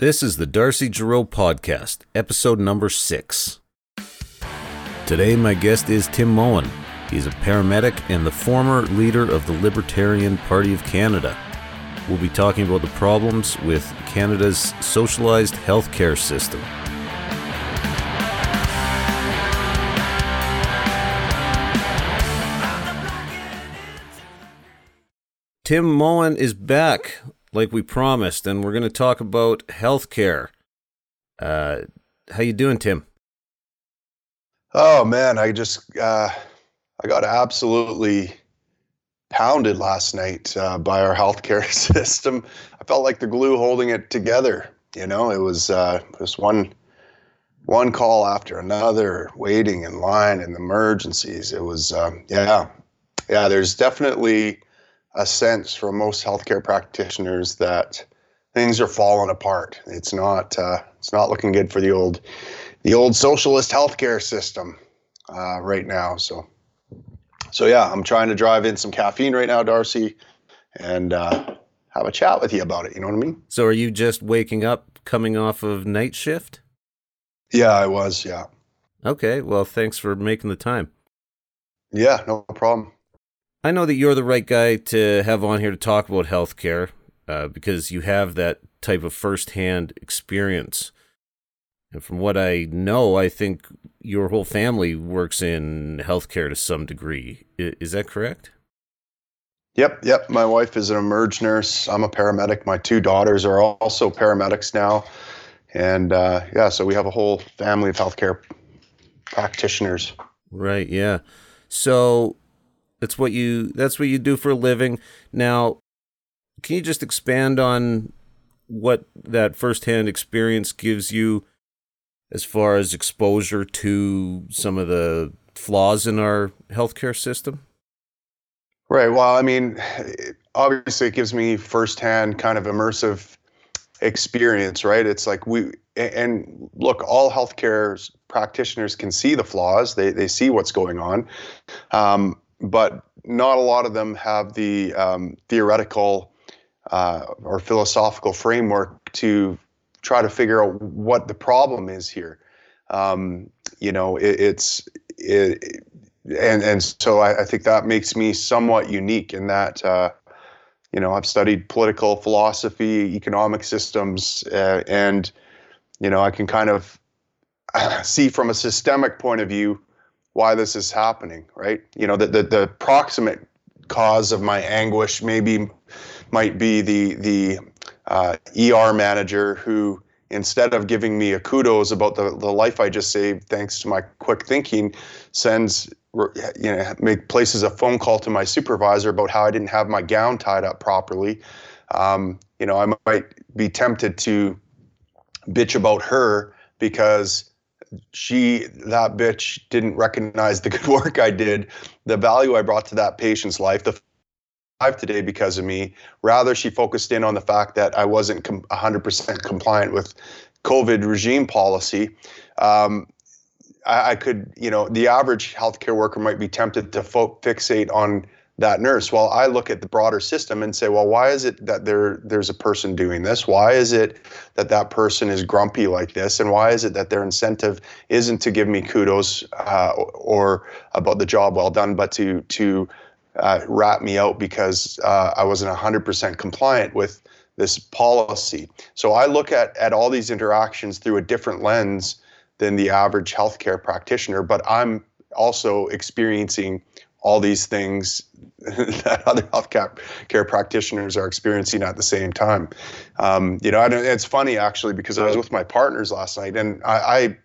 This is the Darcy Gerow Podcast, episode number six. Today, my guest is Tim Moen. He's a paramedic and the former leader of the Libertarian Party of Canada. We'll be talking about the problems with Canada's socialized healthcare system. Tim Moen is back, like we promised, and we're going to talk about healthcare. Uh, how you doing, Tim? Oh man, I just uh, I got absolutely pounded last night uh, by our healthcare system. I felt like the glue holding it together. You know, it was uh, just one one call after another, waiting in line in emergencies. It was um, yeah, yeah. There's definitely a sense from most healthcare practitioners that things are falling apart. It's not uh, it's not looking good for the old the old socialist healthcare system uh, right now. So so yeah, I'm trying to drive in some caffeine right now, Darcy, and uh, have a chat with you about it. You know what I mean? So, are you just waking up, coming off of night shift? Yeah, I was. Yeah. Okay. Well, thanks for making the time. Yeah, no problem. I know that you're the right guy to have on here to talk about healthcare uh, because you have that type of firsthand experience. And from what I know, I think your whole family works in healthcare to some degree. Is that correct? Yep, yep. My wife is an emerge nurse. I'm a paramedic. My two daughters are also paramedics now. And uh, yeah, so we have a whole family of healthcare practitioners. Right, yeah. So that's what you that's what you do for a living. Now, can you just expand on what that firsthand experience gives you as far as exposure to some of the flaws in our healthcare system? Right. Well, I mean, obviously, it gives me firsthand kind of immersive experience, right? It's like we, and look, all healthcare practitioners can see the flaws, they, they see what's going on. Um, but not a lot of them have the um, theoretical uh, or philosophical framework to try to figure out what the problem is here. Um, you know, it, it's it, and and so I, I, think that makes me somewhat unique in that. Uh, you know, I've studied political philosophy, economic systems, uh, and you know, I can kind of see from a systemic point of view why this is happening. Right? You know, the the, the proximate cause of my anguish maybe might be the the uh, ER manager who, instead of giving me a kudos about the, the life I just saved, thanks to my quick thinking, sends you know make places a phone call to my supervisor about how I didn't have my gown tied up properly. Um, you know, I might be tempted to bitch about her because she that bitch didn't recognize the good work I did, the value I brought to that patient's life, the today because of me. Rather, she focused in on the fact that I wasn't com- 100% compliant with COVID regime policy. Um, I, I, could, you know, the average healthcare worker might be tempted to fo- fixate on that nurse. While I look at the broader system and say, well, why is it that there there's a person doing this? Why is it that that person is grumpy like this? And why is it that their incentive isn't to give me kudos uh, or about the job well done, but to to uh, rat me out because uh, I wasn't 100% compliant with this policy. So I look at, at all these interactions through a different lens than the average healthcare practitioner, but I'm also experiencing all these things that other healthcare care practitioners are experiencing at the same time. Um, you know, it's funny actually because I was with my partners last night, and I, I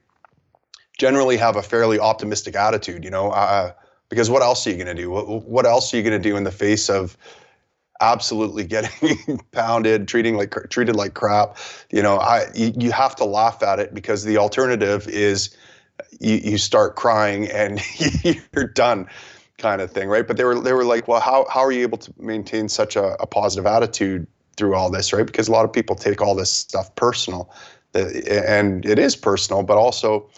generally have a fairly optimistic attitude. You know, uh, because what else are you going to do? What, what else are you going to do in the face of absolutely getting pounded, treating like treated like crap? You know, I you, you have to laugh at it because the alternative is you, you start crying and you're done kind of thing, right? But they were they were like, well, how how are you able to maintain such a, a positive attitude through all this, right? Because a lot of people take all this stuff personal, and it is personal, but also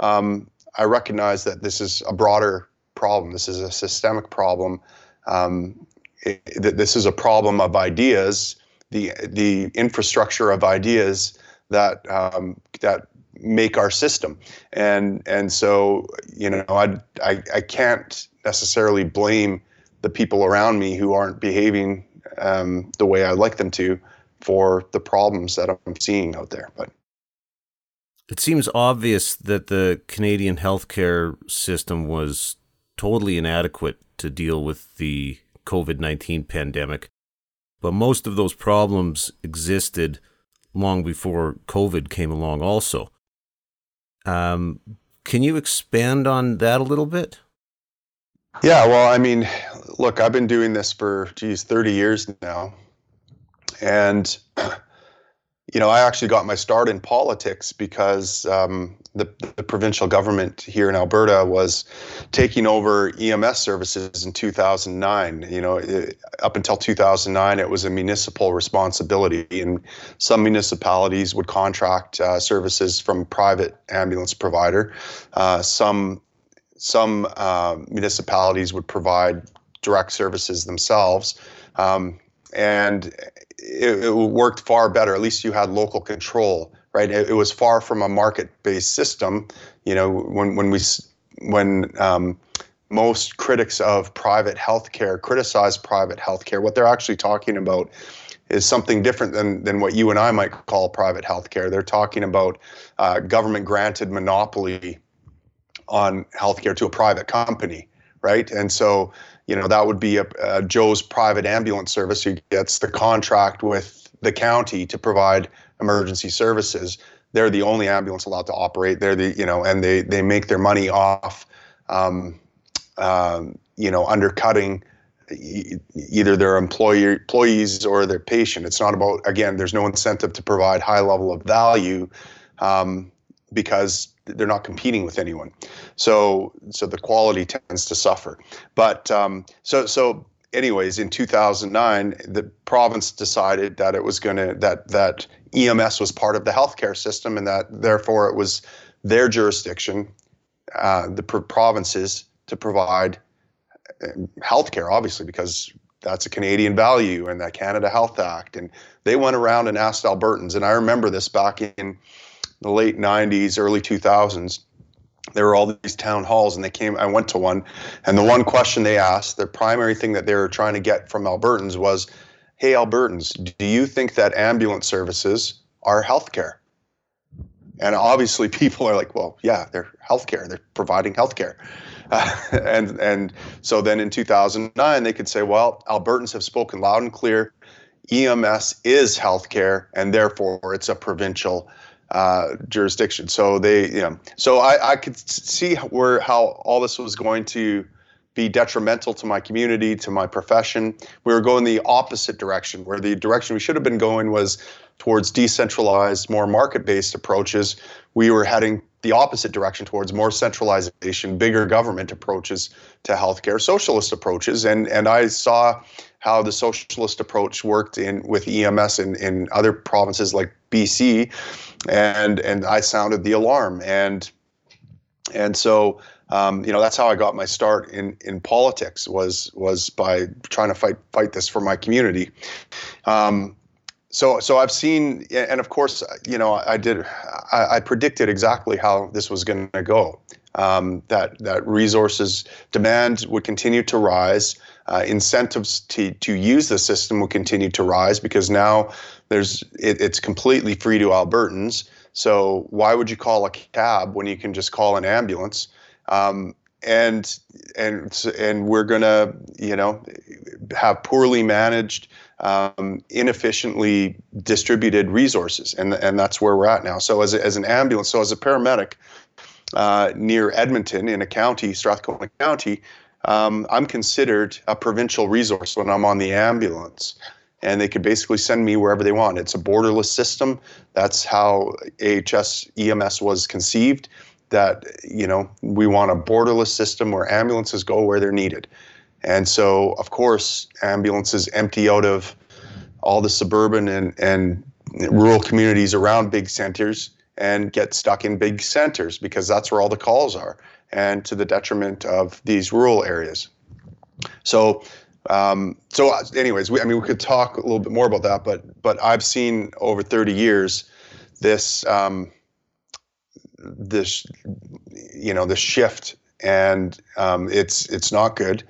um, I recognize that this is a broader problem. This is a systemic problem. Um, it, this is a problem of ideas, the the infrastructure of ideas that um, that make our system, and and so you know I I, I can't necessarily blame the people around me who aren't behaving um, the way I'd like them to for the problems that I'm seeing out there, but. It seems obvious that the Canadian healthcare system was totally inadequate to deal with the COVID 19 pandemic. But most of those problems existed long before COVID came along, also. Um, can you expand on that a little bit? Yeah, well, I mean, look, I've been doing this for, geez, 30 years now. And you know, I actually got my start in politics because um, the, the, provincial government here in Alberta was taking over EMS services in 2009. You know, it, up until 2009, it was a municipal responsibility, and some municipalities would contract uh, services from private ambulance provider. Uh, some some uh, municipalities would provide direct services themselves. Um, and it, it, worked far better. At least you had local control, right? It, it was far from a market-based system. You know, when when we when um, most critics of private healthcare criticize private healthcare, what they're actually talking about is something different than than what you and I might call private healthcare. They're talking about uh, government-granted monopoly on healthcare to a private company, right? And so you know that would be a, a Joe's private ambulance service who gets the contract with the county to provide emergency services. They're the only ambulance allowed to operate. They're the you know, and they they make their money off, um, um, you know, undercutting either their employer employees or their patient. It's not about again. There's no incentive to provide high level of value um, because they're not competing with anyone. So so the quality tends to suffer. But um, so so anyways, in 2009, the province decided that it was going to that that EMS was part of the healthcare system, and that therefore it was their jurisdiction, uh, the provinces, to provide uh, healthcare, obviously because that's a Canadian value and that Canada Health Act, and they went around and asked Albertans, and I remember this back in the late 90s, early 2000s, there were all these town halls and they came i went to one and the one question they asked the primary thing that they were trying to get from albertans was hey albertans do you think that ambulance services are healthcare? And obviously people are like well yeah they're healthcare. They're providing healthcare. Uh, and and so then in 2009 they could say well albertans have spoken loud and clear. Ems is healthcare and therefore it's a provincial uh, jurisdiction. So they, you know, so I, I could see where how all this was going to be detrimental to my community, to my profession. We were going the opposite direction, where the direction we should have been going was towards decentralized, more market-based approaches. We were heading the opposite direction towards more centralization, bigger government approaches to healthcare, socialist approaches, and and I saw how the socialist approach worked in with EMS in, in other provinces like BC, and and I sounded the alarm, and and so um, you know that's how I got my start in in politics was was by trying to fight fight this for my community. Um, so so I've seen, and of course, you know, I did, I, I predicted exactly how this was going to go. Um, that that resources demand would continue to rise, uh, incentives to to use the system would continue to rise because now there's it, it's completely free to Albertans. So why would you call a cab when you can just call an ambulance? Um, and and and we're gonna you know have poorly managed, um, inefficiently distributed resources, and and that's where we're at now. So as as an ambulance, so as a paramedic uh, near Edmonton in a county, Strathcona County, um, I'm considered a provincial resource when I'm on the ambulance. And they could basically send me wherever they want. It's a borderless system. That's how AHS EMS was conceived that you know we want a borderless system where ambulances go where they're needed and so of course ambulances empty out of all the suburban and, and rural communities around big centers and get stuck in big centers because that's where all the calls are and to the detriment of these rural areas so um, so anyways we, i mean we could talk a little bit more about that but but i've seen over 30 years this um, this you know this shift, and um, it's it's not good.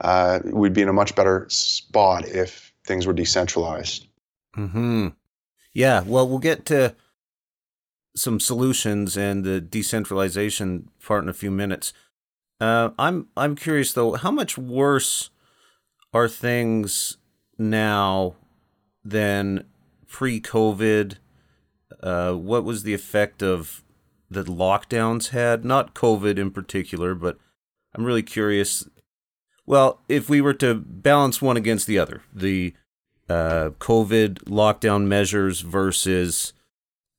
Uh, we'd be in a much better spot if things were decentralized. Hmm. Yeah. Well, we'll get to some solutions and the decentralization part in a few minutes. Uh, I'm I'm curious though, how much worse are things now than pre-COVID? Uh, what was the effect of the lockdowns had? Not COVID in particular, but I'm really curious. Well, if we were to balance one against the other, the uh, COVID lockdown measures versus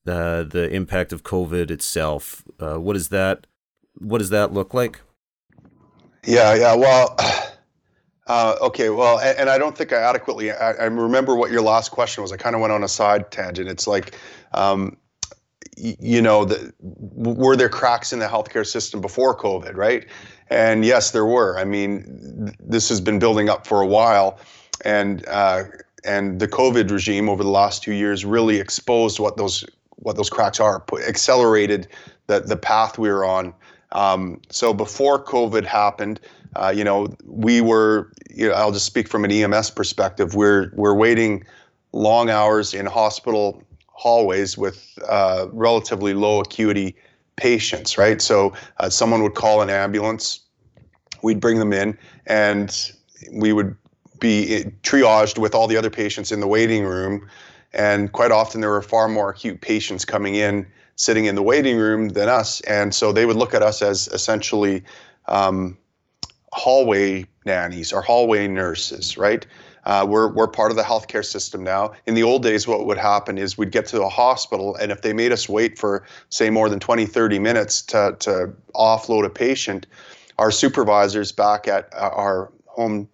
uh, the impact of COVID itself, uh, what that what does that look like? Yeah, yeah. Well, uh, okay. Well, and, and, I don't think I adequately. I, I, remember what your last question was. I kind of went on a side tangent. It's like, um, y- you know, the, were there cracks in the healthcare system before COVID, right? And yes, there were. I mean, th- this has been building up for a while, and uh, and the COVID regime over the last two years really exposed what those what those cracks are, put, accelerated the the path we were on. Um, so before COVID happened, uh, you know, we were, you know, I'll just speak from an EMS perspective. We're we're waiting long hours in hospital hallways with uh, relatively low acuity patients, right? So uh, someone would call an ambulance, we'd bring them in, and we would be triaged with all the other patients in the waiting room. And quite often there were far more acute patients coming in sitting in the waiting room than us. And so they would look at us as essentially um, hallway nannies or hallway nurses, right? Uh, we're, we're part of the healthcare system now. In the old days, what would happen is we'd get to a hospital, and if they made us wait for, say, more than 20, 30 minutes to, to offload a patient, our supervisors back at uh, our home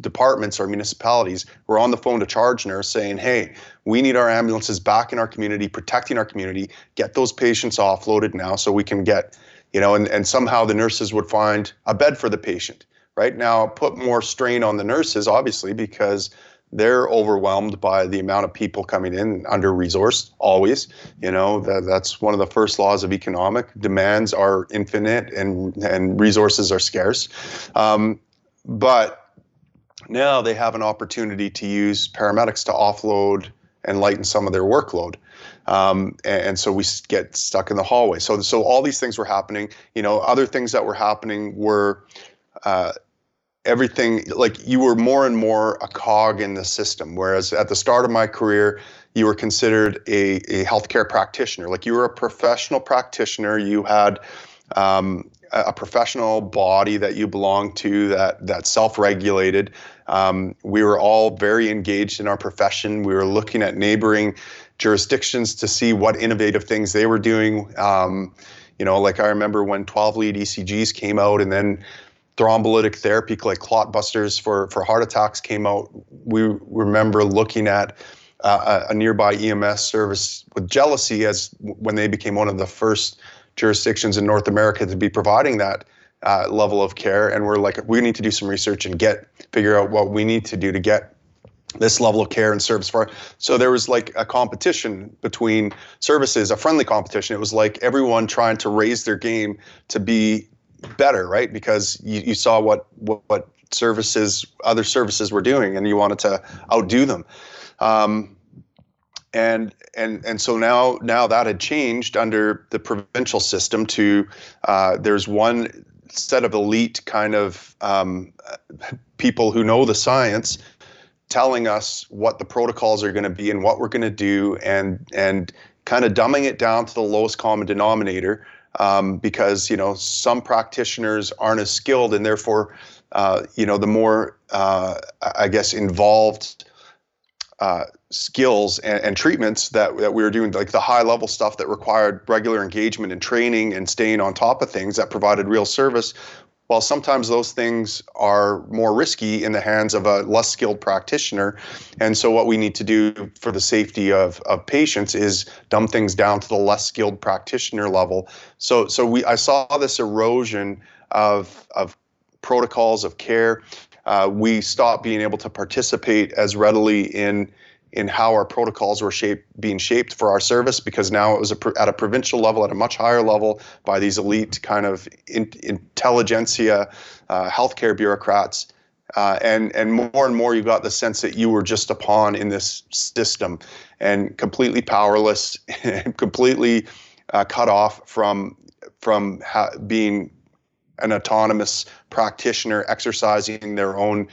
departments or municipalities were on the phone to charge nurse saying, hey, we need our ambulances back in our community, protecting our community, get those patients offloaded now so we can get, you know, and, and somehow the nurses would find a bed for the patient. Right now, put more strain on the nurses, obviously, because they're overwhelmed by the amount of people coming in under resourced always you know that, that's one of the first laws of economic demands are infinite and and resources are scarce um, but now they have an opportunity to use paramedics to offload and lighten some of their workload. Um, and, and, so we get stuck in the hallway. So, so all these things were happening. You know, other things that were happening were uh, everything like you were more and more a cog in the system. Whereas at the start of my career, you were considered a, a healthcare practitioner. Like you were a professional practitioner. You had um, a professional body that you belong to that that self-regulated. Um, we were all very engaged in our profession. We were looking at neighboring jurisdictions to see what innovative things they were doing. Um, you know, like I remember when 12 lead ECGs came out, and then thrombolytic therapy like clot busters for for heart attacks came out. We remember looking at uh, a nearby EMS service with jealousy as when they became one of the first jurisdictions in North America to be providing that uh, level of care. And we're like, we need to do some research and get figure out what we need to do to get this level of care and service for. So there was like a competition between services, a friendly competition. It was like everyone trying to raise their game to be better, right? Because you, you saw what, what, what services other services were doing, and you wanted to outdo them. Um, and and and so now now that had changed under the provincial system to uh, there's one set of elite kind of um, people who know the science telling us what the protocols are going to be and what we're going to do and and kind of dumbing it down to the lowest common denominator um, because you know some practitioners aren't as skilled and therefore uh, you know the more uh, I guess involved uh, skills and, and, treatments that, that we were doing, like the high level stuff that required regular engagement and training and staying on top of things that provided real service. While sometimes those things are more risky in the hands of a less skilled practitioner. And so, what we need to do for the safety of, of patients is dumb things down to the less skilled practitioner level. So, so we I saw this erosion of, of protocols of care uh, we stopped being able to participate as readily in in how our protocols were shaped, being shaped for our service because now it was a, at a provincial level, at a much higher level by these elite kind of in, intelligentsia, uh, healthcare bureaucrats. Uh, and and more and more, you got the sense that you were just a pawn in this system, and completely powerless, and completely uh, cut off from from ha- being an autonomous practitioner exercising their own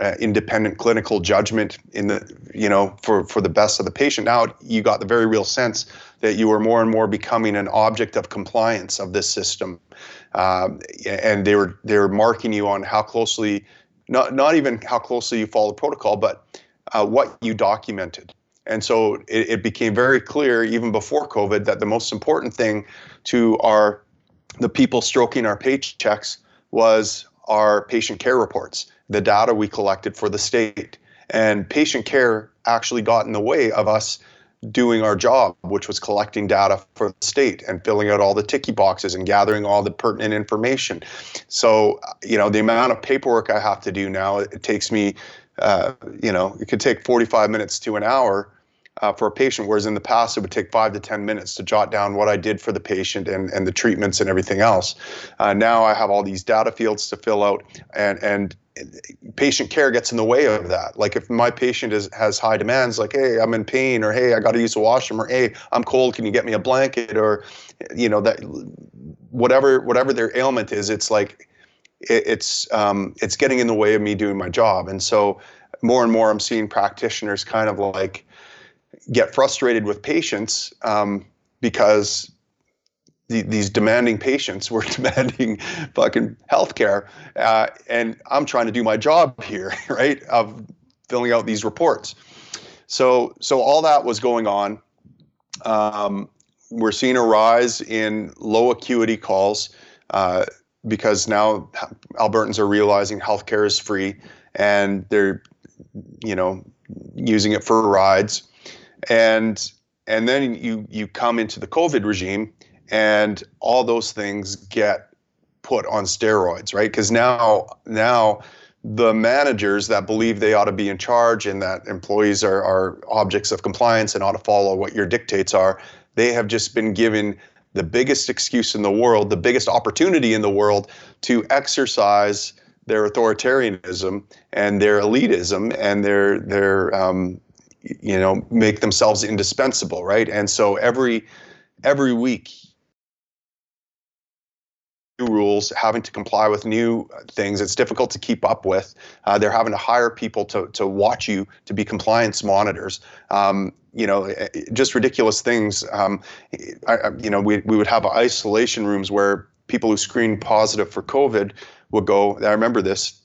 uh, independent clinical judgment in the you know for for the best of the patient. Now you got the very real sense that you were more and more becoming an object of compliance of this system. Um, and they were they were marking you on how closely not not even how closely you follow the protocol but uh, what you documented. And so it, it became very clear even before covid that the most important thing to our the people stroking our paychecks was our patient care reports the data we collected for the state. And patient care actually got in the way of us doing our job, which was collecting data for the state and filling out all the ticky boxes and gathering all the pertinent information. So, you know, the amount of paperwork I have to do now, it takes me, uh, you know, it could take 45 minutes to an hour uh, for a patient, whereas in the past it would take five to 10 minutes to jot down what I did for the patient and, and the treatments and everything else. Uh, now I have all these data fields to fill out, and, and patient care gets in the way of that. Like if my patient is has high demands, like hey, I'm in pain, or hey, I got to use the washroom, or hey, I'm cold, can you get me a blanket, or you know that whatever whatever their ailment is, it's like it, it's um, it's getting in the way of me doing my job, and so more and more I'm seeing practitioners kind of like get frustrated with patients um, because the, these demanding patients were demanding fucking healthcare, uh, and I'm trying to do my job here, right? Of filling out these reports. So, so all that was going on. Um, we're seeing a rise in low acuity calls uh, because now Albertans are realizing healthcare is free, and they're, you know, using it for rides, and and then you you come into the COVID regime and all those things get put on steroids, right? Because now now the managers that believe they ought to be in charge and that employees are, are objects of compliance and ought to follow what your dictates are, they have just been given the biggest excuse in the world, the biggest opportunity in the world to exercise their authoritarianism and their elitism and their their um, you know make themselves indispensable, right? And so every every week new rules, having to comply with new things. It's difficult to keep up with. Uh, they're having to hire people to, to watch you to be compliance monitors. Um, you know, eh, eh, just ridiculous things. Um, I, you know, we, we would have isolation rooms where people who screened positive for COVID would go. I remember this.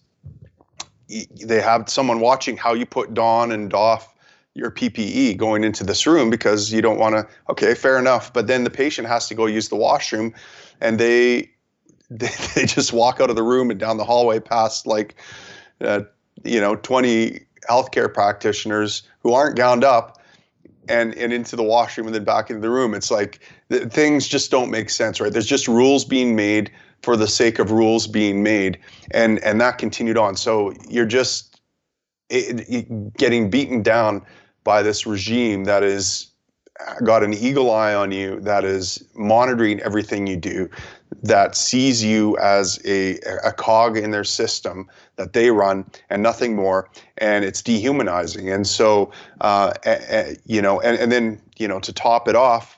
They have someone watching how you put don and doff your PPE going into this room because you don't want to. Okay, fair enough. But then the patient has to go use the washroom, and they they, they just walk out of the room and down the hallway past like, uh, you know, 20 healthcare practitioners who aren't gowned up and, and into the washroom and then back into the room. It's like th- things just don't make sense, right? There's just rules being made for the sake of rules being made. And, and that continued on. So you're just it, it, getting beaten down by this regime that is got an eagle eye on you that is monitoring everything you do that sees you as a, a cog in their system that they run and nothing more and it's dehumanizing and so uh, you know and, and then you know to top it off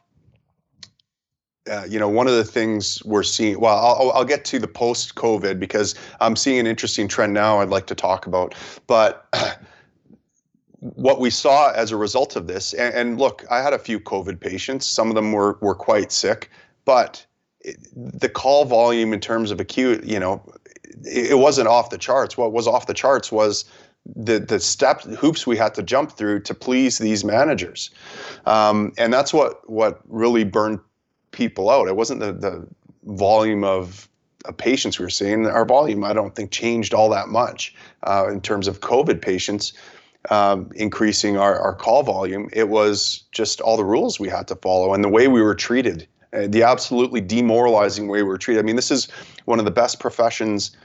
uh, you know, one of the things we're seeing, well, I'll, I'll get to the post COVID because I'm seeing an interesting trend now I'd like to talk about. But what we saw as a result of this, and, and, look, I had a few COVID patients. Some of them were were quite sick, but the call volume in terms of acute, you know, it, it, wasn't off the charts. What was off the charts was the the steps hoops we had to jump through to please these managers, um, and that's what what really burned people out. It wasn't the the volume of patients we were seeing. Our volume, I don't think, changed all that much uh, in terms of COVID patients um, increasing our, our call volume. It was just all the rules we had to follow and the way we were treated, uh, the absolutely demoralizing way we were treated. I mean, this is one of the best professions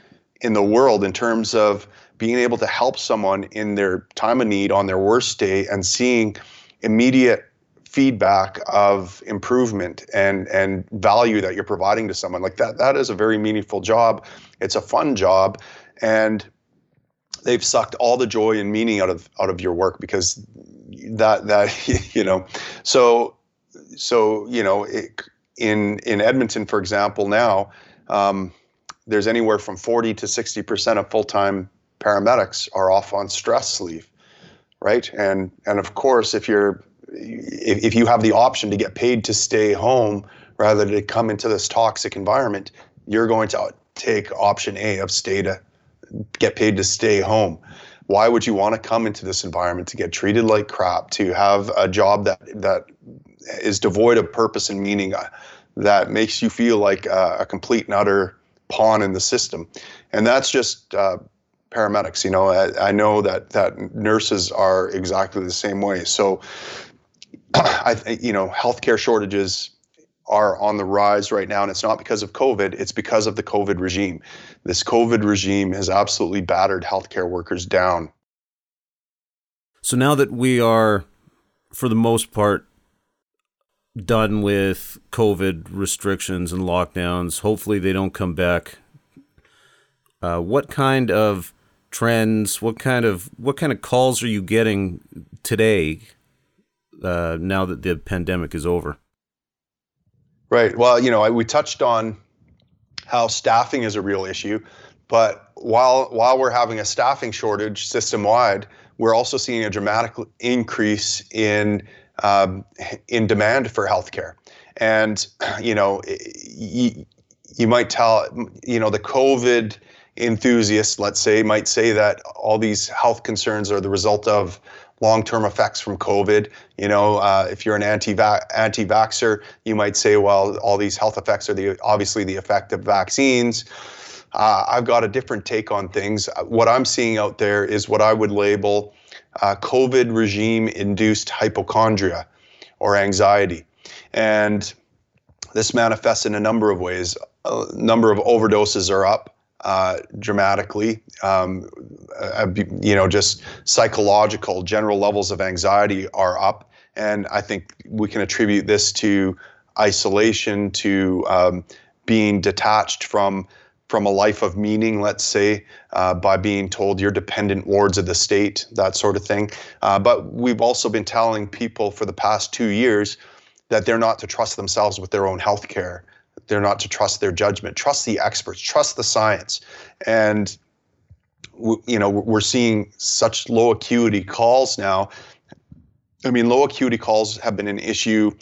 in the world in terms of being able to help someone in their time of need on their worst day and seeing immediate feedback of improvement and and value that you're providing to someone like that that is a very meaningful job it's a fun job and they've sucked all the joy and meaning out of out of your work because that that you know. So so you know it, in in Edmonton for example now um, there's anywhere from 40 to 60 percent of full-time paramedics are off on stress leave right? And and of course if you're if, if you have the option to get paid to stay home rather than to come into this toxic environment you're going to take option A of stay to get paid to stay home. Why would you want to come into this environment to get treated like crap, to have a job that that is devoid of purpose and meaning, uh, that makes you feel like uh, a complete and utter pawn in the system, and that's just uh, paramedics. You know, I, I, know that that nurses are exactly the same way. So, I you know, healthcare shortages are on the rise right now, and it's not because of COVID, it's because of the COVID regime. This COVID regime has absolutely battered healthcare workers down. So now that we are, for the most part, done with COVID restrictions and lockdowns, hopefully they don't come back. Uh, what kind of trends, what kind of what kind of calls are you getting today? Uh, now that the pandemic is over. Right. Well, you know, I, we touched on how staffing is a real issue, but while while we're having a staffing shortage system wide, we're also seeing a dramatic increase in um, in demand for healthcare. And you know, you, you might tell you know the COVID enthusiasts, let's say, might say that all these health concerns are the result of long-term effects from COVID. You know, uh, if you're an anti anti-vaxxer, you might say, well, all these health effects are the obviously the effect of vaccines. Uh, I've got a different take on things. What I'm seeing out there is what I would label uh, COVID regime-induced hypochondria or anxiety, and this manifests in a number of ways. A number of overdoses are up uh, dramatically. Um, uh, you know, just psychological, general levels of anxiety are up. And I think we can attribute this to isolation, to um, being detached from from a life of meaning, let's say, uh, by being told you're dependent wards of the state, that sort of thing. Uh, but we've also been telling people for the past two years that they're not to trust themselves with their own health care they're not to trust their judgment. Trust the experts. Trust the science. And you know we're seeing such low acuity calls now. I mean, low acuity calls have been an issue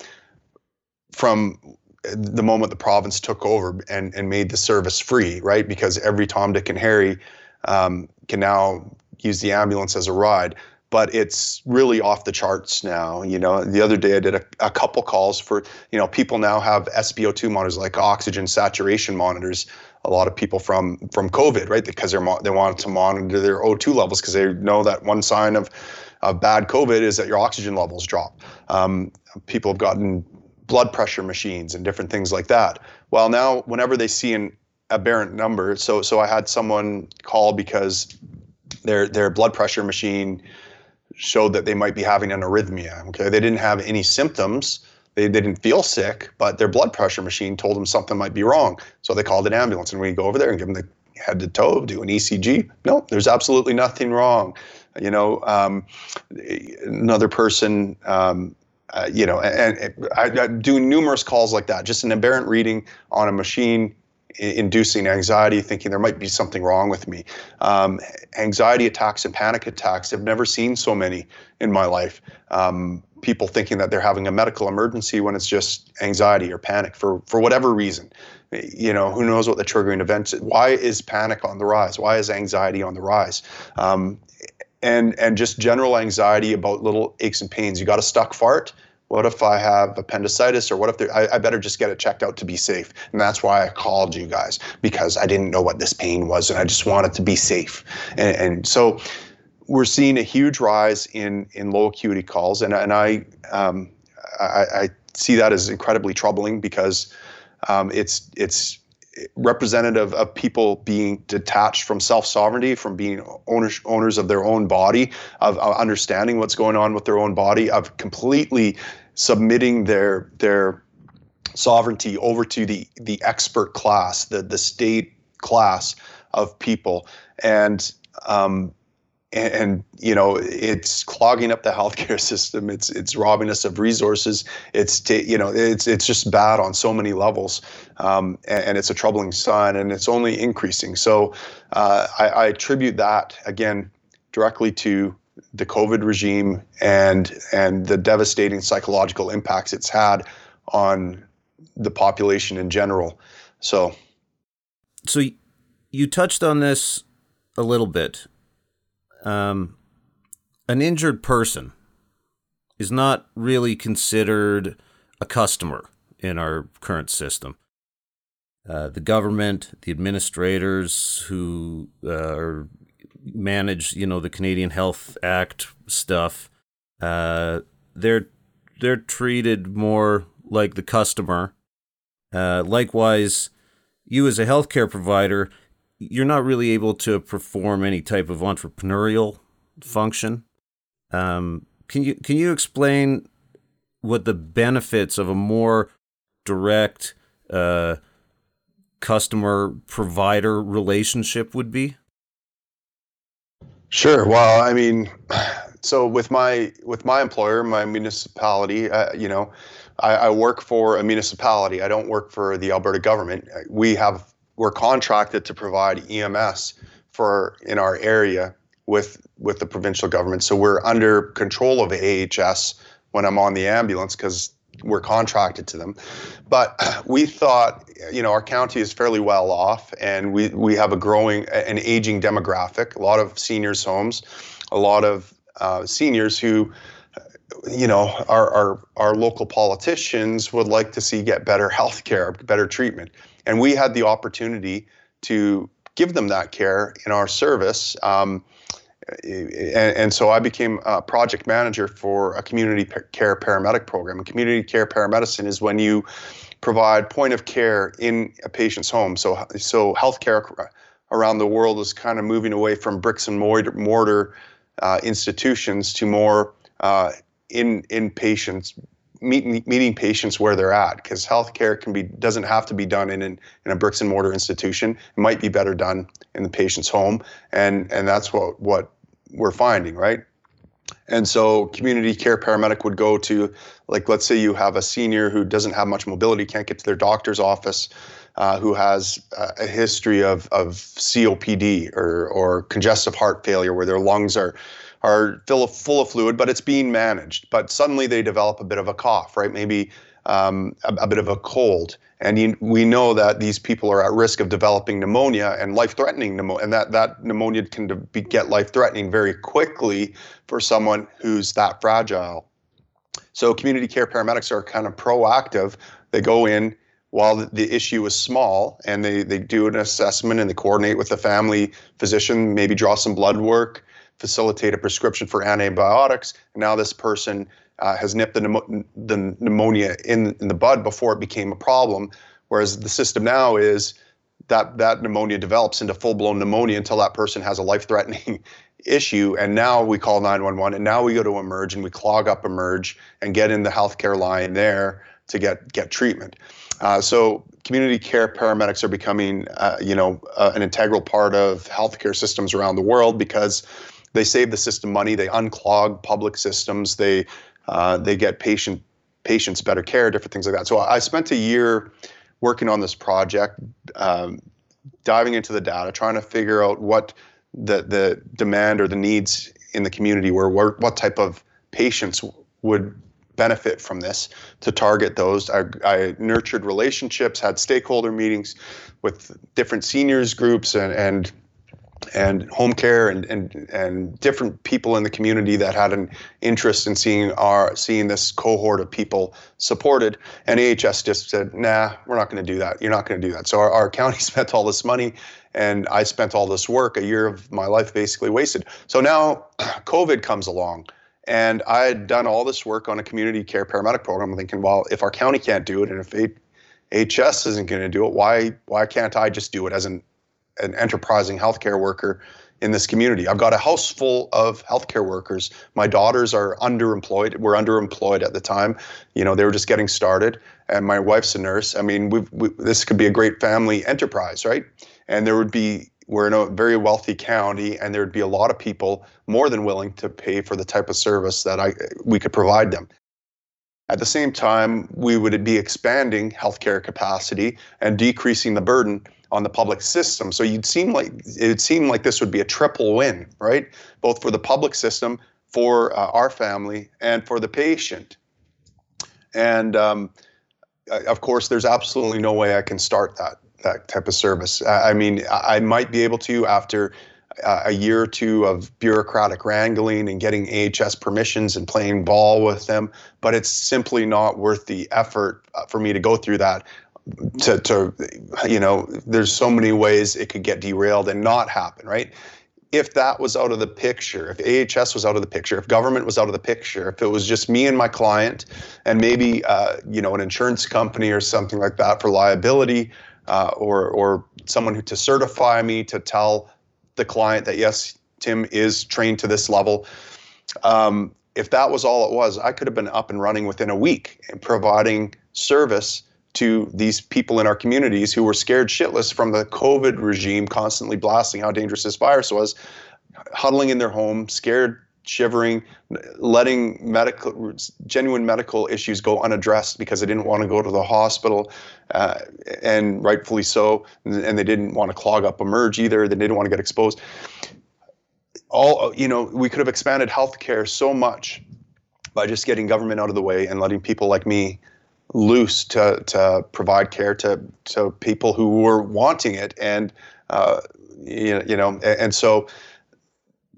from the moment the province took over and, and made the service free, right? Because every Tom, Dick, and Harry um, can now use the ambulance as a ride but it's really off the charts now. You know, the other day I did a, a couple calls for, you know, people now have SpO2 monitors like oxygen saturation monitors. A lot of people from from COVID, right? Because they're they want to monitor their O2 levels because they know that one sign of of bad COVID is that your oxygen levels drop. Um, people have gotten blood pressure machines and different things like that. Well, now whenever they see an aberrant number, so so I had someone call because their their blood pressure machine showed that they might be having an arrhythmia. Okay, they didn't have any symptoms. They, they didn't feel sick, but their blood pressure machine told them something might be wrong. So they called an ambulance, and we go over there and give them the head to toe, do an ECG. No, there's absolutely nothing wrong. You know, um, another person. Um, uh, you know, and, and I, I do numerous calls like that. Just an aberrant reading on a machine inducing anxiety, thinking there might be something wrong with me. Um, anxiety attacks and panic attacks, I've never seen so many in my life. Um, people thinking that they're having a medical emergency when it's just anxiety or panic for, for whatever reason. You know, who knows what the triggering event is? Why is panic on the rise? Why is anxiety on the rise? Um, and, and just general anxiety about little aches and pains. You got a stuck fart? What if I have appendicitis, or what if I, I, better just get it checked out to be safe? And that's why I called you guys because I didn't know what this pain was, and I just wanted to be safe. And, and so we're seeing a huge rise in in low acuity calls, and and I um, I, I see that as incredibly troubling because um, it's it's representative of people being detached from self sovereignty, from being owners owners of their own body, of, of, understanding what's going on with their own body, of completely submitting their their sovereignty over to the the expert class, the the state class of people, and um, and, and, you know it's clogging up the healthcare system. It's it's robbing us of resources. It's t- you know it's it's just bad on so many levels, um, and, and, it's a troubling sign, and it's only increasing. So uh, I, I attribute that again directly to the COVID regime and and the devastating psychological impacts it's had on the population in general. So, so you touched on this a little bit um, an injured person is not really considered a customer in our current system. Uh, the government, the administrators who uh, manage, you know, the Canadian Health Act stuff, uh, they're they're treated more like the customer. Uh, likewise, you as a healthcare provider, you're not really able to perform any type of entrepreneurial function. Um, can you can you explain what the benefits of a more direct uh, customer provider relationship would be? Sure. Well, I mean, so with my with my employer, my municipality, uh, you know, I, I, work for a municipality. I don't work for the Alberta government. We have we're contracted to provide EMS for in our area with with the provincial government. So we're under control of AHS when I'm on the ambulance because we're contracted to them. But we thought, you know, our county is fairly well off, and we we have a growing, an aging demographic. A lot of seniors' homes, a lot of uh, seniors who you know, our, our, our local politicians would like to see get better health care, better treatment. And we had the opportunity to give them that care in our service. Um, and, and, so I became a project manager for a community care paramedic program. And community care paramedicine is when you provide point of care in a patient's home. So, so healthcare around the world is kind of moving away from bricks and mortar, mortar uh, institutions to more uh, in in patients meeting meeting patients where they're at because healthcare can be doesn't have to be done in an, in a bricks and mortar institution. It might be better done in the patient's home, and and that's what what we're finding, right? And so community care paramedic would go to, like, let's say you have a senior who doesn't have much mobility, can't get to their doctor's office, uh, who has a history of, of COPD or, or congestive heart failure, where their lungs are are full of, full of fluid, but it's being managed. But suddenly they develop a bit of a cough, right? Maybe um, a, a, bit of a cold. And you, we know that these people are at risk of developing pneumonia and life-threatening pneumonia, and that, that pneumonia can be, get life-threatening very quickly for someone who's that fragile. So community care paramedics are kind of proactive. They go in while the, the issue is small, and they, they do an assessment and they coordinate with the family physician, maybe draw some blood work, facilitate a prescription for antibiotics. Now this person uh, has nipped the, the pneumonia in, in the bud before it became a problem. Whereas the system now is that that pneumonia develops into full blown pneumonia until that person has a life threatening issue. And now we call 911 and now we go to emerge and we clog up emerge and get in the healthcare line there to get, get treatment. Uh, so community care paramedics are becoming, uh, you know, uh, an integral part of healthcare systems around the world because they save the system money. They unclog public systems. They uh, they get patient patients better care, different things like that. So I spent a year working on this project, um, diving into the data, trying to figure out what the the demand or the needs in the community were, where, what type of patients would benefit from this to target those. I, I, nurtured relationships, had stakeholder meetings with different seniors groups and, and and home care and, and and different people in the community that had an interest in seeing our seeing this cohort of people supported. And AHS just said nah we're not going to do that. You're not going to do that. So our, our county spent all this money and I spent all this work a year of my life basically wasted. So now COVID comes along and I had done all this work on a community care paramedic program. Thinking well if our county can't do it and if AHS isn't going to do it. Why why can't I just do it as an an enterprising healthcare worker in this community. I've got a house full of healthcare workers. My daughters are underemployed. We're underemployed at the time. You know, they were just getting started, and my wife's a nurse. I mean, we've, we, this could be a great family enterprise, right? And there would be we're in a very wealthy county, and there would be a lot of people more than willing to pay for the type of service that I we could provide them. At the same time, we would be expanding healthcare capacity and decreasing the burden on the public system. So you'd seem like it would seem like this would be a triple win, right? Both for the public system, for uh, our family, and for the patient. And um, of course, there's absolutely no way I can start that that type of service. I mean, I might be able to after uh, a year or two of bureaucratic wrangling and getting AHS permissions and playing ball with them, but it's simply not worth the effort uh, for me to go through that to, to you know there's so many ways it could get derailed and not happen right? If that was out of the picture if ahs was out of the picture if government was out of the picture if it was just me and my client and maybe uh, you know an insurance company or something like that for liability uh, or or someone who to certify me to tell the client that yes tim is trained to this level um, if that was all it was i could have been up and running within a week and providing service to these people in our communities who were scared shitless from the COVID regime constantly blasting how dangerous this virus was, huddling in their home, scared, shivering, letting medical genuine medical issues go unaddressed because they didn't want to go to the hospital, uh, and rightfully so, and they didn't want to clog up emerg either. They didn't want to get exposed. All you know, we could have expanded healthcare so much by just getting government out of the way and letting people like me loose to to provide care to to people who were wanting it. And uh, you, you know and so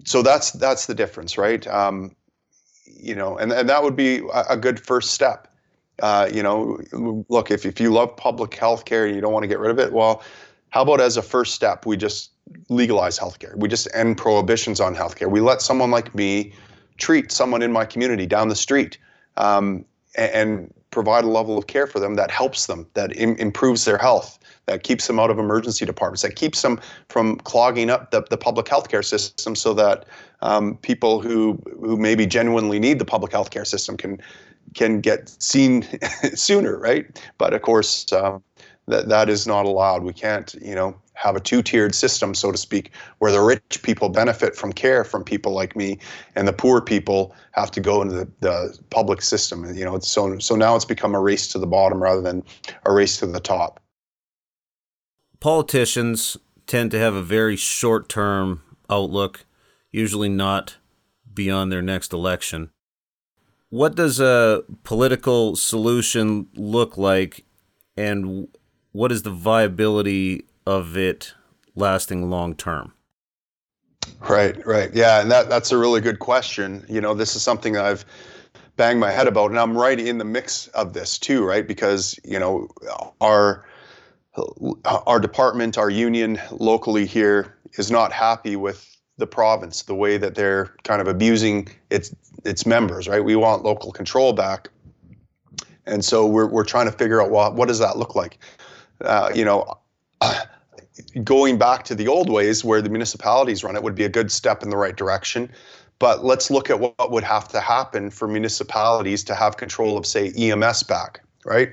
so that's that's the difference right? Um, you know and, and that would be a good first step. Uh, you know look if, if you love public health care and you don't want to get rid of it well how about as a first step we just legalize healthcare we just end prohibitions on healthcare we let someone like me treat someone in my community down the street. Um, and, and provide a level of care for them that helps them, that Im- improves their health, that keeps them out of emergency departments, that keeps them from clogging up the, the public healthcare system so that um, people who, who maybe genuinely need the public healthcare system can, can get seen sooner, right? But of course, um, that, that is not allowed. We can't, you know, have a two-tiered system, so to speak, where the rich people benefit from care from people like me, and the poor people have to go into the, the public system. You know, so so now it's become a race to the bottom rather than a race to the top. Politicians tend to have a very short-term outlook, usually not beyond their next election. What does a political solution look like, and what is the viability of it lasting long term? Right, right. Yeah, and that that's a really good question. You know, this is something I've banged my head about and I'm right in the mix of this too, right? Because, you know, our our department, our union locally here is not happy with the province, the way that they're kind of abusing its its members, right? We want local control back. And so we're we're trying to figure out well, what does that look like? Uh, you know, going back to the old ways where the municipalities run it would be a good step in the right direction. But let's look at what would have to happen for municipalities to have control of, say, EMS back, right?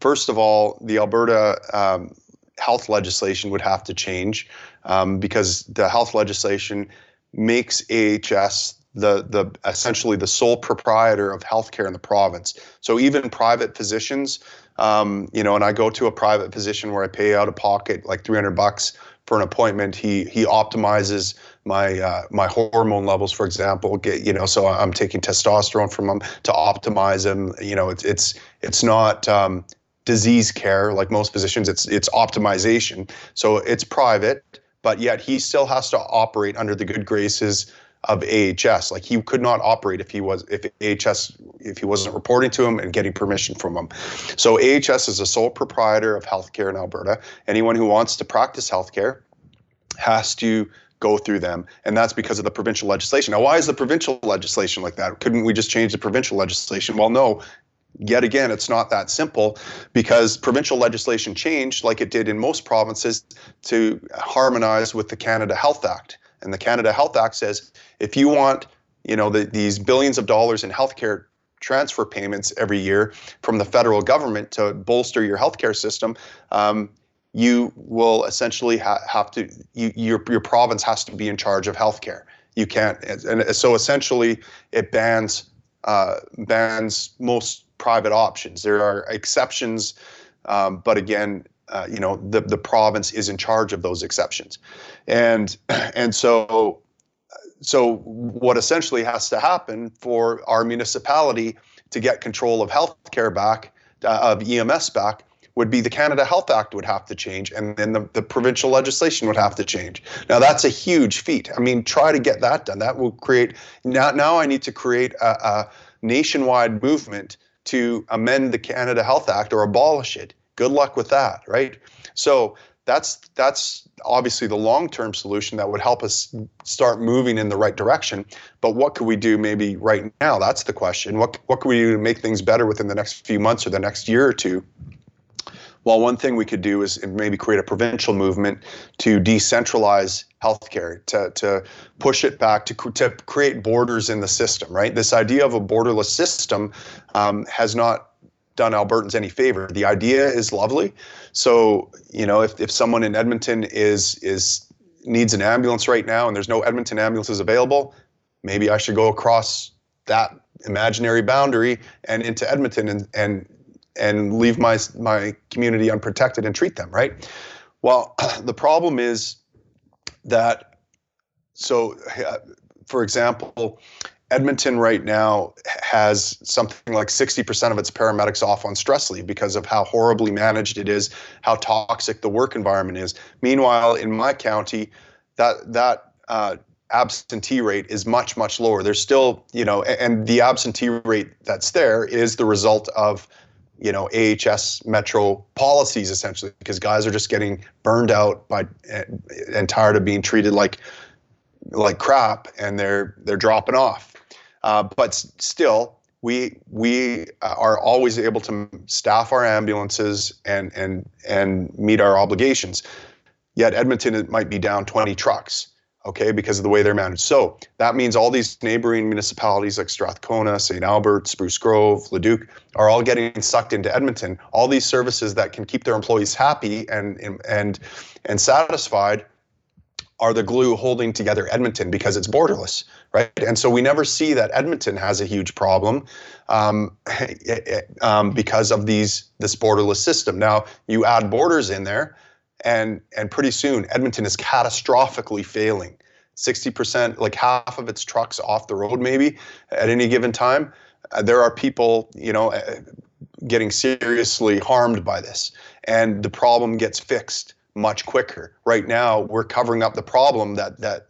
First of all, the Alberta um, health legislation would have to change um, because the health legislation makes AHS the the essentially the sole proprietor of healthcare in the province. So even private physicians um, you know, and I go to a private physician where I pay out of pocket like 300 bucks for an appointment. He he optimizes my uh, my hormone levels, for example. Get you know, so I'm taking testosterone from him to optimize him. You know, it's it's it's not um, disease care like most physicians. It's it's optimization. So it's private, but yet he still has to operate under the good graces of AHS. Like he could not operate if he was if AHS if he wasn't reporting to him and getting permission from him. So AHS is a sole proprietor of healthcare in Alberta. Anyone who wants to practice healthcare has to go through them and that's because of the provincial legislation. Now why is the provincial legislation like that? Couldn't we just change the provincial legislation? Well, no. yet again, it's not that simple because provincial legislation changed, like it did in most provinces, to harmonize with the Canada Health Act. And the Canada Health Act says if you want, you know, the, these billions of dollars in healthcare transfer payments every year from the federal government to bolster your healthcare system, um, you will essentially ha- have to you, your your province has to be in charge of healthcare. You can't, and so essentially it bans uh, bans most private options. There are exceptions, um, but again, uh, you know, the the province is in charge of those exceptions, and and so so what essentially has to happen for our municipality to get control of healthcare back, uh, of EMS back, would be the Canada Health Act would have to change, and then the, the provincial legislation would have to change. Now that's a huge feat. I mean, try to get that done. That will create now. Now I need to create a, a nationwide movement to amend the Canada Health Act or abolish it. Good luck with that, right? So that's that's obviously the long-term solution that would help us start moving in the right direction. But what could we do maybe right now? That's the question. What what could we do to make things better within the next few months or the next year or two? Well, one thing we could do is maybe create a provincial movement to decentralize healthcare, to, to push it back, to, to create borders in the system, right? This idea of a borderless system um, has not done Albertans any favor. The idea is lovely. So, you know, if, if someone in Edmonton is is needs an ambulance right now and there's no Edmonton ambulances available, maybe I should go across that imaginary boundary and into Edmonton and, and and leave my my community unprotected and treat them right. Well, the problem is that so, uh, for example, Edmonton right now has something like 60% of its paramedics off on stress leave because of how horribly managed it is, how toxic the work environment is. Meanwhile, in my county, that that uh, absentee rate is much much lower. There's still, you know, and the absentee rate that's there is the result of you know AHS Metro policies essentially because guys are just getting burned out by and tired of being treated like like crap and they're they're dropping off. Uh, but still, we we are always able to staff our ambulances and and and meet our obligations. Yet Edmonton it might be down 20 trucks okay, because of the way they're managed. So that means all these neighboring municipalities like Strathcona, St. Albert, Spruce Grove, Leduc are all getting sucked into Edmonton. All these services that can keep their employees happy and and and satisfied are the glue holding together Edmonton because it's borderless, right? And so we never see that Edmonton has a huge problem um, um, because of these this borderless system. Now you add borders in there, and and pretty soon Edmonton is catastrophically failing. 60%, like half of its trucks off the road maybe at any given time. Uh, there are people, you know, uh, getting seriously harmed by this, and the problem gets fixed much quicker. Right now, we're covering up the problem that that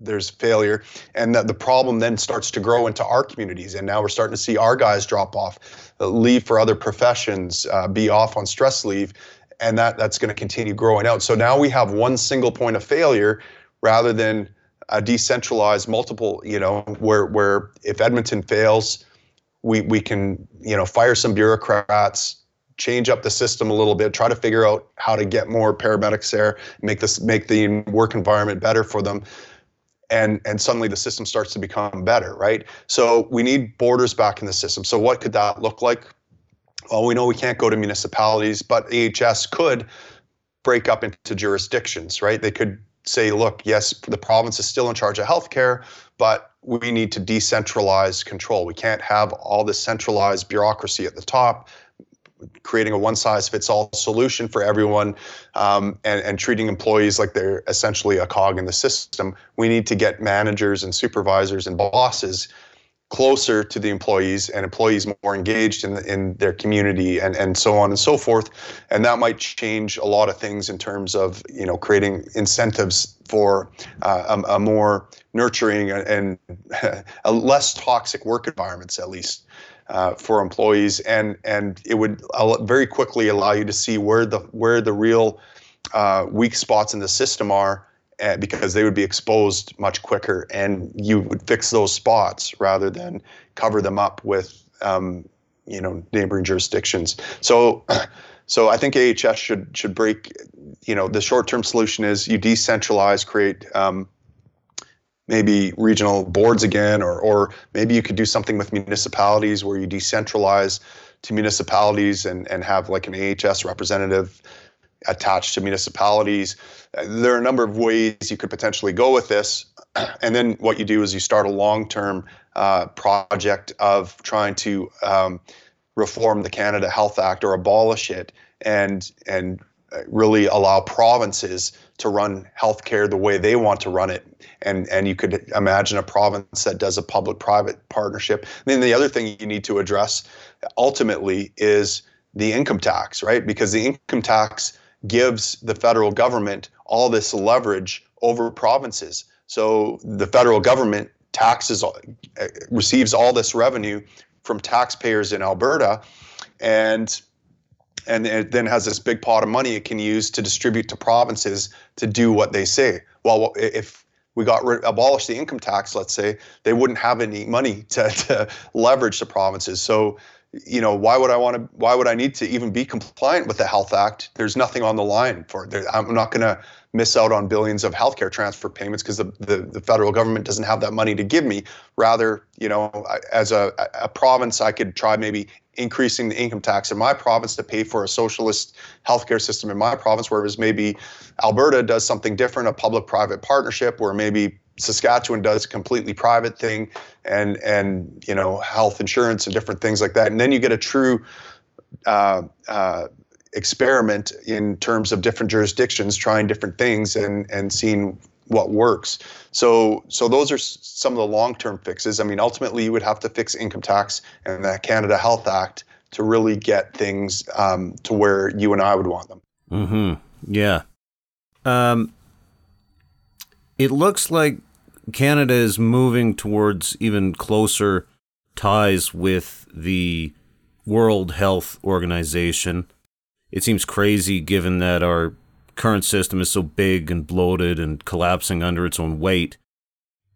there's failure and that the problem then starts to grow into our communities and now we're starting to see our guys drop off uh, leave for other professions uh, be off on stress leave and that that's going to continue growing out. So now we have one single point of failure rather than a decentralized multiple. You know, where where if Edmonton fails, we we can you know fire some bureaucrats, change up the system a little bit, try to figure out how to get more paramedics there, make this make the work environment better for them. And, and suddenly the system starts to become better, right? So we need borders back in the system. So what could that look like? well, we know we can't go to municipalities, but AHS could break up into jurisdictions, right? They could say, look, yes, the province is still in charge of healthcare, but we need to decentralize control. We can't have all this centralized bureaucracy at the top, creating a one size fits all solution for everyone um, and, and treating employees like they're essentially a cog in the system. We need to get managers and supervisors and bosses closer to the employees and employees more engaged in, in their community and, and so on and so forth. And that might change a lot of things in terms of, you know, creating incentives for uh, a, a, more nurturing and a less toxic work environments, at least. Uh, for employees, and and it would very quickly allow you to see where the where the real uh, weak spots in the system are, uh, because they would be exposed much quicker and you would fix those spots rather than cover them up with um, you know neighboring jurisdictions. So. So I think AHS should should break. You know, the short term solution is you decentralize, create um, maybe regional boards again, or or maybe you could do something with municipalities where you decentralize to municipalities and and have like an AHS representative attached to municipalities. There are a number of ways you could potentially go with this, and then what you do is you start a long term uh, project of trying to um, reform the Canada Health Act or abolish it and and really allow provinces to run healthcare the way they want to run it. And and you could imagine a province that does a public-private partnership. And then the other thing you need to address ultimately is the income tax, right? Because the income tax gives the federal government all this leverage over provinces. So the federal government taxes receives all this revenue from taxpayers in Alberta, and and it then has this big pot of money it can use to distribute to provinces to do what they say. Well, if we got rid, abolished the income tax, let's say, they wouldn't have any money to, to leverage the provinces. So, you know, why would I want to? Why would I need to even be compliant with the Health Act? There's nothing on the line for it. I'm not going to miss out on billions of healthcare transfer payments because the, the, the, federal government doesn't have that money to give me. Rather, you know, as a, a province, I could try maybe increasing the income tax in my province to pay for a socialist healthcare system in my province, whereas maybe Alberta does something different, a public-private partnership, where maybe Saskatchewan does a completely private thing, and and you know health insurance and different things like that, and then you get a true uh, uh, experiment in terms of different jurisdictions trying different things and and seeing what works. So so those are some of the long-term fixes. I mean, ultimately, you would have to fix income tax and the Canada Health Act to really get things um, to where you and I would want them. mm-hmm Yeah. Um. It looks like Canada is moving towards even closer ties with the World Health Organization it seems crazy given that our current system is so big and bloated and collapsing under its own weight.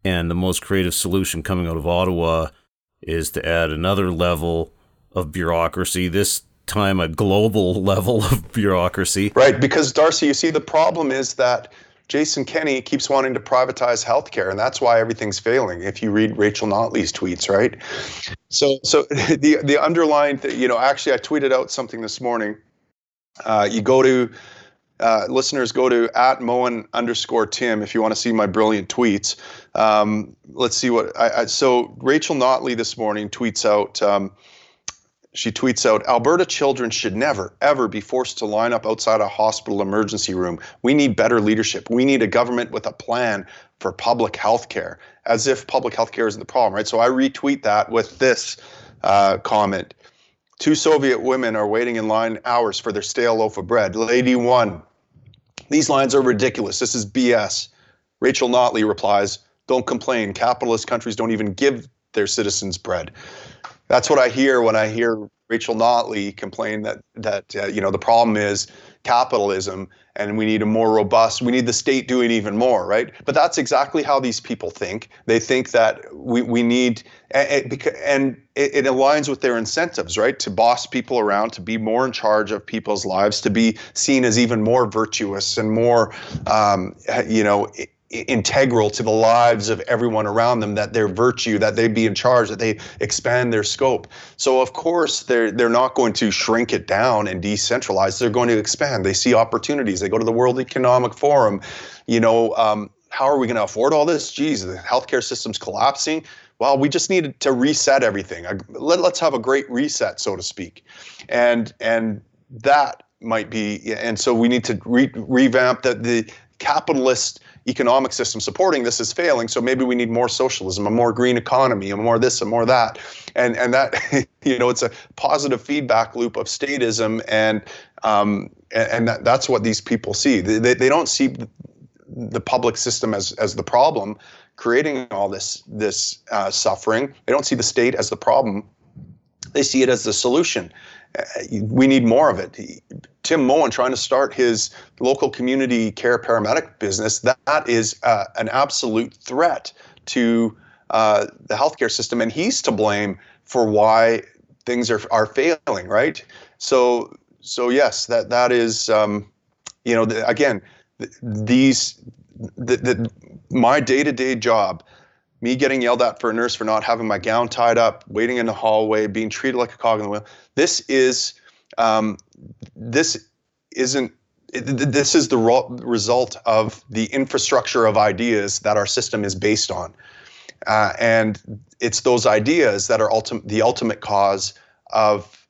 And the most creative solution coming out of Ottawa is to add another level of bureaucracy, this time a global level of bureaucracy. Right, because Darcy, you see, the problem is that Jason Kenney keeps wanting to privatize healthcare, and that's why everything's failing. If you read Rachel Notley's tweets, right? So, so the the underlying, you know, actually, I tweeted out something this morning uh, you go to uh, listeners go to at Moen underscore Tim if you want to see my brilliant tweets. Um, let's see what I, I, so Rachel Notley this morning tweets out. Um, she tweets out Alberta children should never, ever be forced to line up outside a hospital emergency room. We need better leadership. We need a government with a plan for public health care, as if public health care isn't the problem, right? So I retweet that with this uh, comment. Two Soviet women are waiting in line hours for their stale loaf of bread. Lady one, these lines are ridiculous. This is BS. Rachel Notley replies, Don't complain. Capitalist countries don't even give their citizens bread. That's what I hear when I hear Rachel Notley complain that that uh, you know the problem is capitalism and we need a more robust we need the state doing even more right? But that's exactly how these people think. They think that we, we need and, it, it aligns with their incentives right? To boss people around to be more in charge of people's lives to be seen as even more virtuous and more um, you know integral to the lives of everyone around them that their virtue that they be in charge that they expand their scope. So of course they're they're not going to shrink it down and decentralize. They're going to expand. They see opportunities. They go to the world economic forum. You know um, how are we going to afford all this? Geez the healthcare system's collapsing. Well we just need to reset everything. Let, let's have a great reset so to speak. And and that might be and so we need to re- revamp the, the capitalist economic system supporting this is failing. So maybe we need more socialism, a more green economy, a more this, a more that, and and that you know it's a positive feedback loop of statism, and um, and, that, that's what these people see. They, they, they don't see the public system as as the problem creating all this this uh, suffering. They don't see the state as the problem. They see it as the solution we need more of it. Tim Moen trying to start his local community care paramedic business, that, that is uh, an absolute threat to uh, the healthcare system. And he's to blame for why things are are failing, right? So so yes, that that is um, you know the, again these the, the my day to day job me getting yelled at for a nurse for not having my gown tied up, waiting in the hallway, being treated like a cog in the wheel. This is um, this isn't this is the result of the infrastructure of ideas that our system is based on. Uh, and it's those ideas that are ultim- the ultimate cause of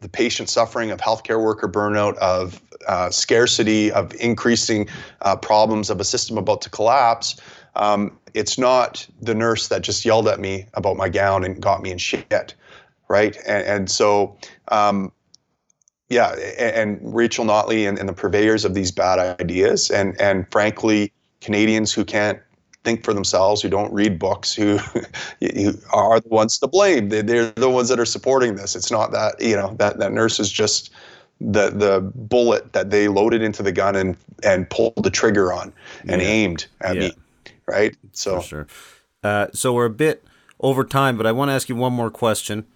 the patient suffering, of healthcare worker burnout, of uh, scarcity, of increasing uh, problems of a system about to collapse. Um, it's not the nurse that just yelled at me about my gown and got me in shit, right? And, and so um, yeah, and, Rachel Notley and, and, the purveyors of these bad ideas, and and frankly, Canadians who can't think for themselves, who don't read books, who, who are the ones to blame. They, they're the ones that are supporting this. It's not that you know that that nurse is just the the bullet that they loaded into the gun and and pulled the trigger on and yeah. aimed at yeah. me, right? So for sure. Uh, so we're a bit over time, but I want to ask you one more question.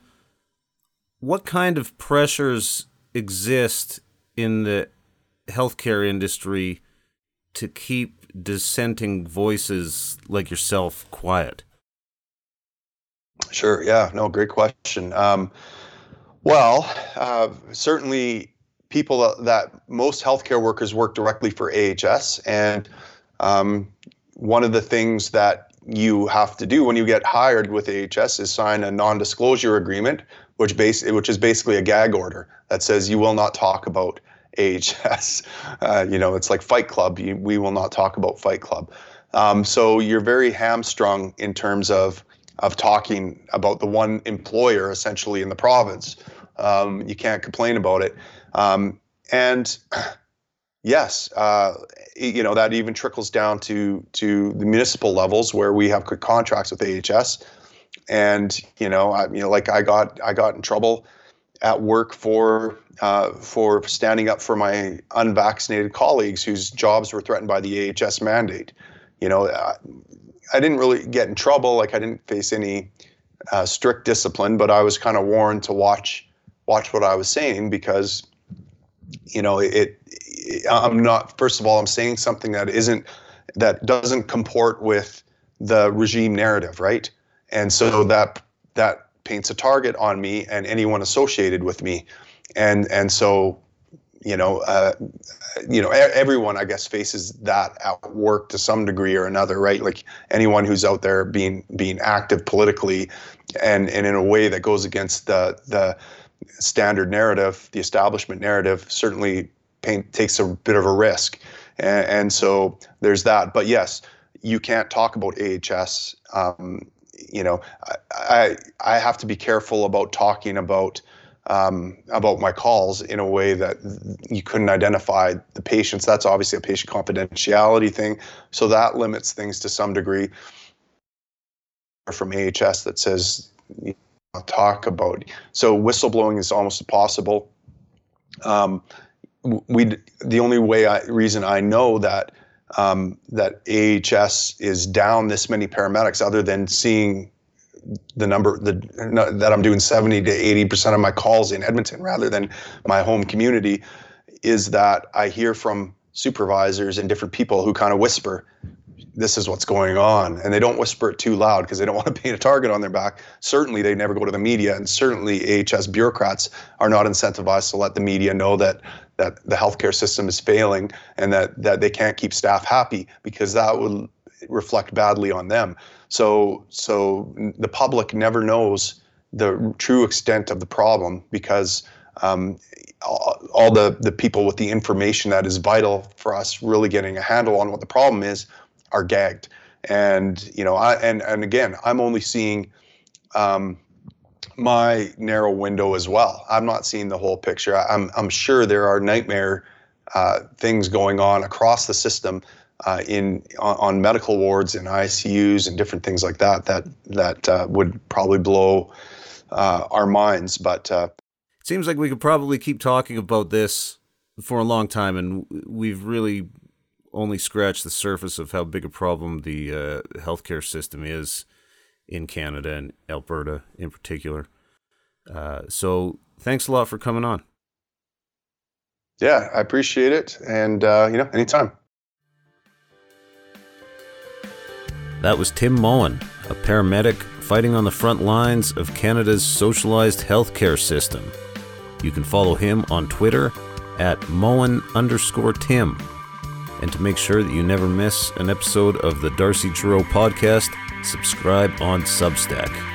What kind of pressures exist in the healthcare industry to keep dissenting voices like yourself quiet? Sure. Yeah. No. Great question. Um, well, uh, certainly, people that most healthcare workers work directly for AHS, and um, one of the things that you have to do when you get hired with AHS is sign a non-disclosure agreement, which base which is basically a gag order that says you will not talk about AHS. Uh, you know, it's like Fight Club. You, we will not talk about Fight Club. Um, so you're very hamstrung in terms of of talking about the one employer essentially in the province. Um, you can't complain about it. Um, and yes, uh, you know that even trickles down to to the municipal levels where we have contracts with AHS and you know, I, you know, like I got I got in trouble at work for uh, for standing up for my unvaccinated colleagues whose jobs were threatened by the AHS mandate. You know, I, I didn't really get in trouble. Like I didn't face any uh, strict discipline, but I was kind of warned to watch watch what I was saying because, you know, it, it. I'm not. First of all, I'm saying something that isn't that doesn't comport with the regime narrative, right? and so that that paints a target on me and anyone associated with me, and and so you know uh, you know everyone I guess faces that at work to some degree or another, right? Like anyone who's out there being being active politically, and and in a way that goes against the the standard narrative, the establishment narrative, certainly paint, takes a bit of a risk, and, and so there's that. But yes, you can't talk about AHS um, you know, I I have to be careful about talking about um, about my calls in a way that you couldn't identify the patients. That's obviously a patient confidentiality thing, so that limits things to some degree. From AHS that says talk about so whistleblowing is almost impossible. Um, we the only way I, reason I know that um, that AHS is down this many paramedics, other than seeing the number the, that I'm doing 70 to 80 percent of my calls in Edmonton rather than my home community, is that I hear from supervisors and different people who kind of whisper, this is what's going on. And they don't whisper it too loud because they don't want to paint a target on their back. Certainly, they never go to the media. And certainly, AHS bureaucrats are not incentivized to let the media know that that the healthcare system is failing and that that they can't keep staff happy because that would reflect badly on them. So so the public never knows the true extent of the problem because um, all, all the the people with the information that is vital for us really getting a handle on what the problem is are gagged. And you know, I and and again, I'm only seeing um, my narrow window as well. I'm not seeing the whole picture. I'm I'm sure there are nightmare uh, things going on across the system uh, in on, on, medical wards and ICUs and different things like that that that uh, would probably blow uh, our minds. But uh, it seems like we could probably keep talking about this for a long time, and we've really only scratch the surface of how big a problem the uh, healthcare system is in Canada and Alberta in particular. Uh, so thanks a lot for coming on. Yeah, I appreciate it. And, uh, you know, anytime. That was Tim Moen, a paramedic fighting on the front lines of Canada's socialized healthcare system. You can follow him on Twitter at Moen underscore Tim. And to make sure that you never miss an episode of the Darcy Gerow podcast, subscribe on Substack.